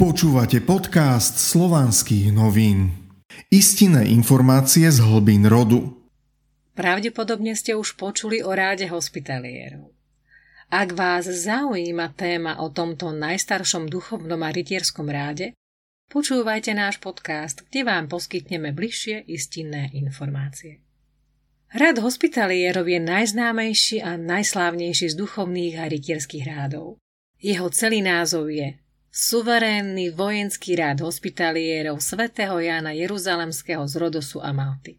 Počúvate podcast slovanských novín. Istinné informácie z hlbín rodu. Pravdepodobne ste už počuli o ráde hospitalierov. Ak vás zaujíma téma o tomto najstaršom duchovnom a rytierskom ráde, počúvajte náš podcast, kde vám poskytneme bližšie istinné informácie. Rád hospitalierov je najznámejší a najslávnejší z duchovných a rytierských rádov. Jeho celý názov je suverénny vojenský rád hospitalierov svätého Jána Jeruzalemského z Rodosu a Malty.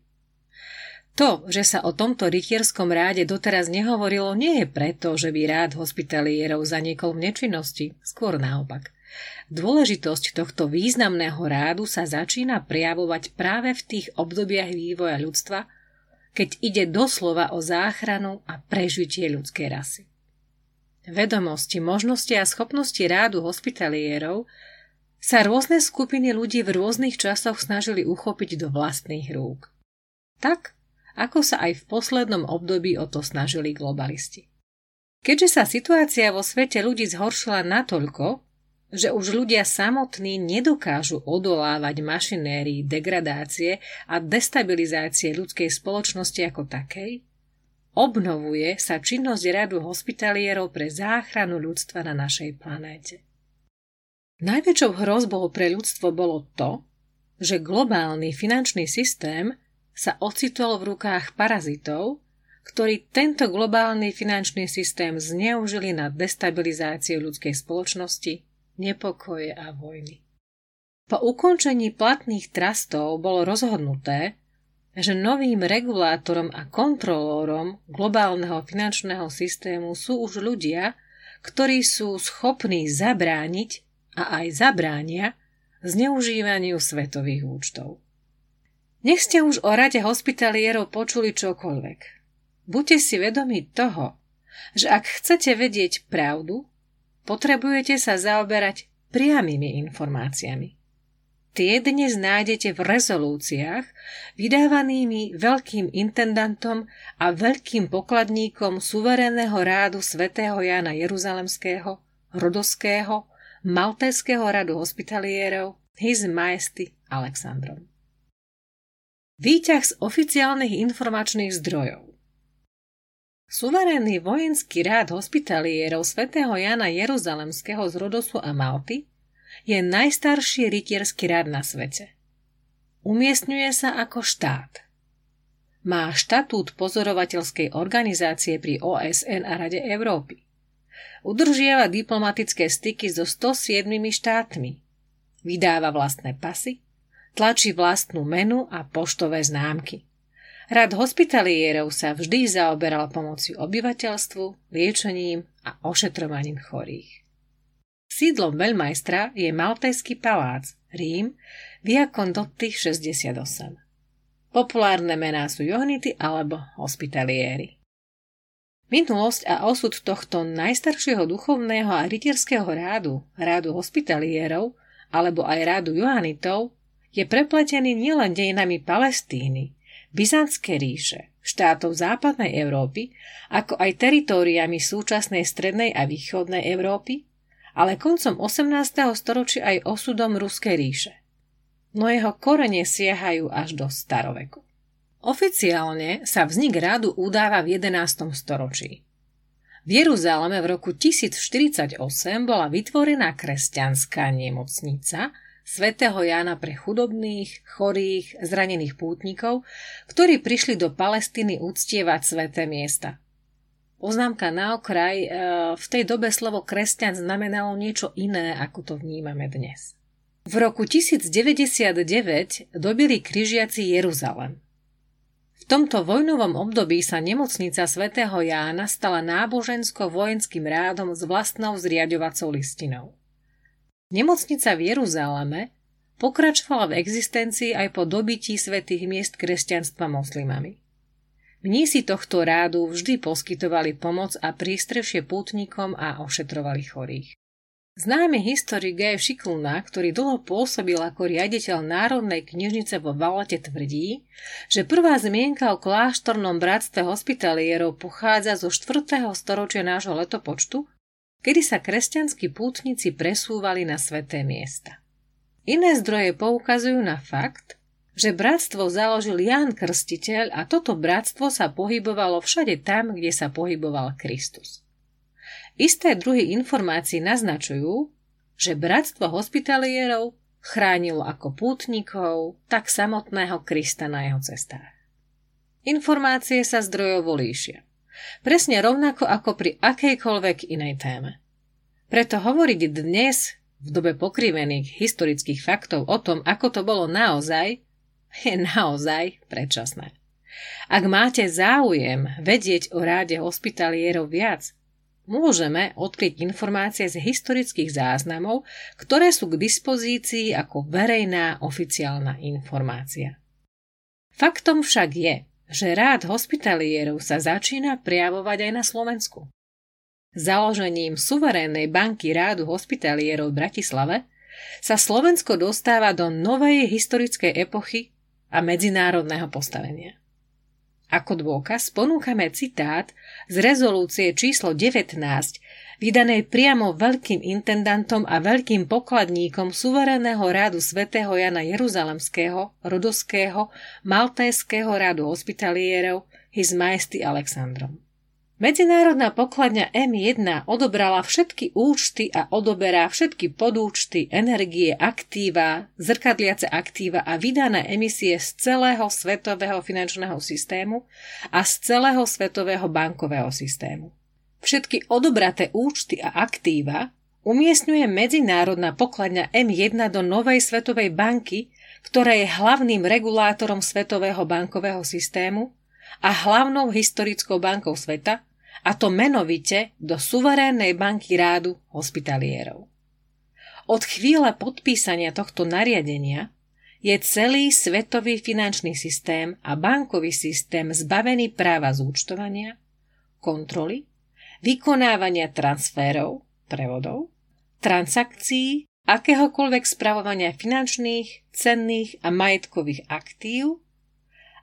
To, že sa o tomto rytierskom ráde doteraz nehovorilo, nie je preto, že by rád hospitalierov zanikol v nečinnosti, skôr naopak. Dôležitosť tohto významného rádu sa začína prijavovať práve v tých obdobiach vývoja ľudstva, keď ide doslova o záchranu a prežitie ľudskej rasy. Vedomosti, možnosti a schopnosti rádu hospitalierov sa rôzne skupiny ľudí v rôznych časoch snažili uchopiť do vlastných rúk. Tak, ako sa aj v poslednom období o to snažili globalisti. Keďže sa situácia vo svete ľudí zhoršila natoľko, že už ľudia samotní nedokážu odolávať mašinérii degradácie a destabilizácie ľudskej spoločnosti ako takej, Obnovuje sa činnosť radu hospitalierov pre záchranu ľudstva na našej planéte. Najväčšou hrozbou pre ľudstvo bolo to, že globálny finančný systém sa ocitol v rukách parazitov, ktorí tento globálny finančný systém zneužili na destabilizáciu ľudskej spoločnosti, nepokoje a vojny. Po ukončení platných trastov bolo rozhodnuté, že novým regulátorom a kontrolórom globálneho finančného systému sú už ľudia, ktorí sú schopní zabrániť a aj zabránia zneužívaniu svetových účtov. Nech ste už o rade hospitalierov počuli čokoľvek. Buďte si vedomi toho, že ak chcete vedieť pravdu, potrebujete sa zaoberať priamými informáciami. Tie dnes nájdete v rezolúciách vydávanými veľkým intendantom a veľkým pokladníkom suverénneho rádu svätého Jána Jeruzalemského, Rodoského, Maltéského radu hospitalierov His Majesty Alexandrom. Výťah z oficiálnych informačných zdrojov Suverénny vojenský rád hospitalierov svätého Jana Jeruzalemského z Rodosu a Malty je najstarší rytierský rád na svete. Umiestňuje sa ako štát. Má štatút pozorovateľskej organizácie pri OSN a Rade Európy. Udržiava diplomatické styky so 107 štátmi. Vydáva vlastné pasy, tlačí vlastnú menu a poštové známky. Rad hospitalierov sa vždy zaoberal pomociu obyvateľstvu, liečením a ošetrovaním chorých. Sídlom veľmajstra je Maltajský palác, Rím, Via Condotti 68. Populárne mená sú Johnity alebo Hospitalieri. Minulosť a osud tohto najstaršieho duchovného a rytierského rádu, rádu hospitalierov, alebo aj rádu Johanitov, je prepletený nielen dejinami Palestíny, Byzantskej ríše, štátov západnej Európy, ako aj teritóriami súčasnej strednej a východnej Európy, ale koncom 18. storočia aj osudom Ruskej ríše. No jeho korene siahajú až do staroveku. Oficiálne sa vznik rádu udáva v 11. storočí. V Jeruzaleme v roku 1048 bola vytvorená kresťanská nemocnica svätého Jána pre chudobných, chorých, zranených pútnikov, ktorí prišli do Palestíny uctievať sväté miesta. Poznámka na okraj, e, v tej dobe slovo kresťan znamenalo niečo iné, ako to vnímame dnes. V roku 1099 dobili križiaci Jeruzalem. V tomto vojnovom období sa nemocnica svätého Jána stala nábožensko-vojenským rádom s vlastnou zriadovacou listinou. Nemocnica v Jeruzaleme pokračovala v existencii aj po dobití svätých miest kresťanstva moslimami. Mnísi tohto rádu vždy poskytovali pomoc a prístrešie pútnikom a ošetrovali chorých. Známy historik Gaj Šikulna, ktorý dlho pôsobil ako riaditeľ Národnej knižnice vo Valete tvrdí, že prvá zmienka o kláštornom bratstve hospitalierov pochádza zo 4. storočia nášho letopočtu kedy sa kresťanskí pútnici presúvali na sveté miesta. Iné zdroje poukazujú na fakt, že bratstvo založil Ján Krstiteľ a toto bratstvo sa pohybovalo všade tam, kde sa pohyboval Kristus. Isté druhy informácií naznačujú, že bratstvo hospitalierov chránilo ako pútnikov, tak samotného Krista na jeho cestách. Informácie sa zdrojovo líšia. Presne rovnako ako pri akejkoľvek inej téme. Preto hovoriť dnes, v dobe pokrivených historických faktov o tom, ako to bolo naozaj, je naozaj predčasné. Ak máte záujem vedieť o ráde hospitalierov viac, môžeme odkryť informácie z historických záznamov, ktoré sú k dispozícii ako verejná oficiálna informácia. Faktom však je, že rád hospitalierov sa začína prijavovať aj na Slovensku. Založením suverénnej banky rádu hospitalierov v Bratislave sa Slovensko dostáva do novej historickej epochy a medzinárodného postavenia. Ako dôkaz ponúkame citát z rezolúcie číslo 19, vydanej priamo veľkým intendantom a veľkým pokladníkom suverénneho rádu svätého Jana Jeruzalemského, Rodoského, Maltéského rádu hospitalierov His Majesty Alexandrom. Medzinárodná pokladňa M1 odobrala všetky účty a odoberá všetky podúčty, energie, aktíva, zrkadliace aktíva a vydané emisie z celého svetového finančného systému a z celého svetového bankového systému. Všetky odobraté účty a aktíva umiestňuje Medzinárodná pokladňa M1 do Novej svetovej banky, ktorá je hlavným regulátorom svetového bankového systému a hlavnou historickou bankou sveta, a to menovite do suverénnej banky rádu hospitalierov. Od chvíle podpísania tohto nariadenia je celý svetový finančný systém a bankový systém zbavený práva zúčtovania, kontroly, vykonávania transferov, prevodov, transakcií, akéhokoľvek spravovania finančných, cenných a majetkových aktív,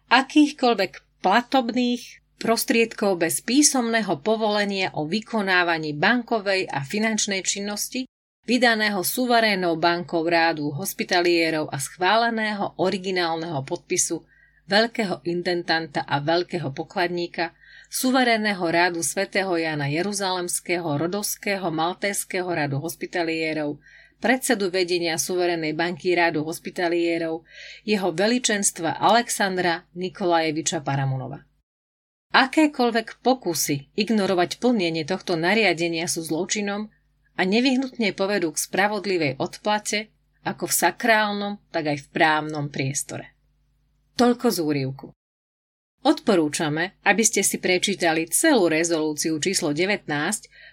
akýchkoľvek platobných prostriedkov bez písomného povolenia o vykonávaní bankovej a finančnej činnosti, vydaného suverénnou bankou rádu hospitalierov a schváleného originálneho podpisu veľkého intendanta a veľkého pokladníka suverénneho rádu svätého Jana Jeruzalemského, Rodovského, Maltéského rádu hospitalierov, predsedu vedenia suverénnej banky rádu hospitalierov, jeho veličenstva Alexandra Nikolajeviča Paramonova. Akékoľvek pokusy ignorovať plnenie tohto nariadenia sú zločinom a nevyhnutne povedú k spravodlivej odplate ako v sakrálnom, tak aj v právnom priestore. Toľko z úrivku. Odporúčame, aby ste si prečítali celú rezolúciu číslo 19,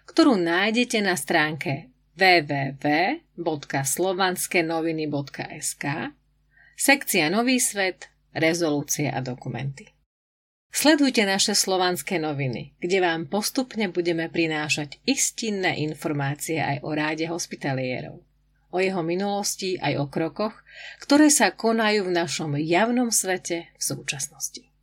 ktorú nájdete na stránke www.slovanskenoviny.sk sekcia Nový svet, rezolúcie a dokumenty. Sledujte naše slovanské noviny, kde vám postupne budeme prinášať istinné informácie aj o ráde hospitalierov, o jeho minulosti aj o krokoch, ktoré sa konajú v našom javnom svete v súčasnosti.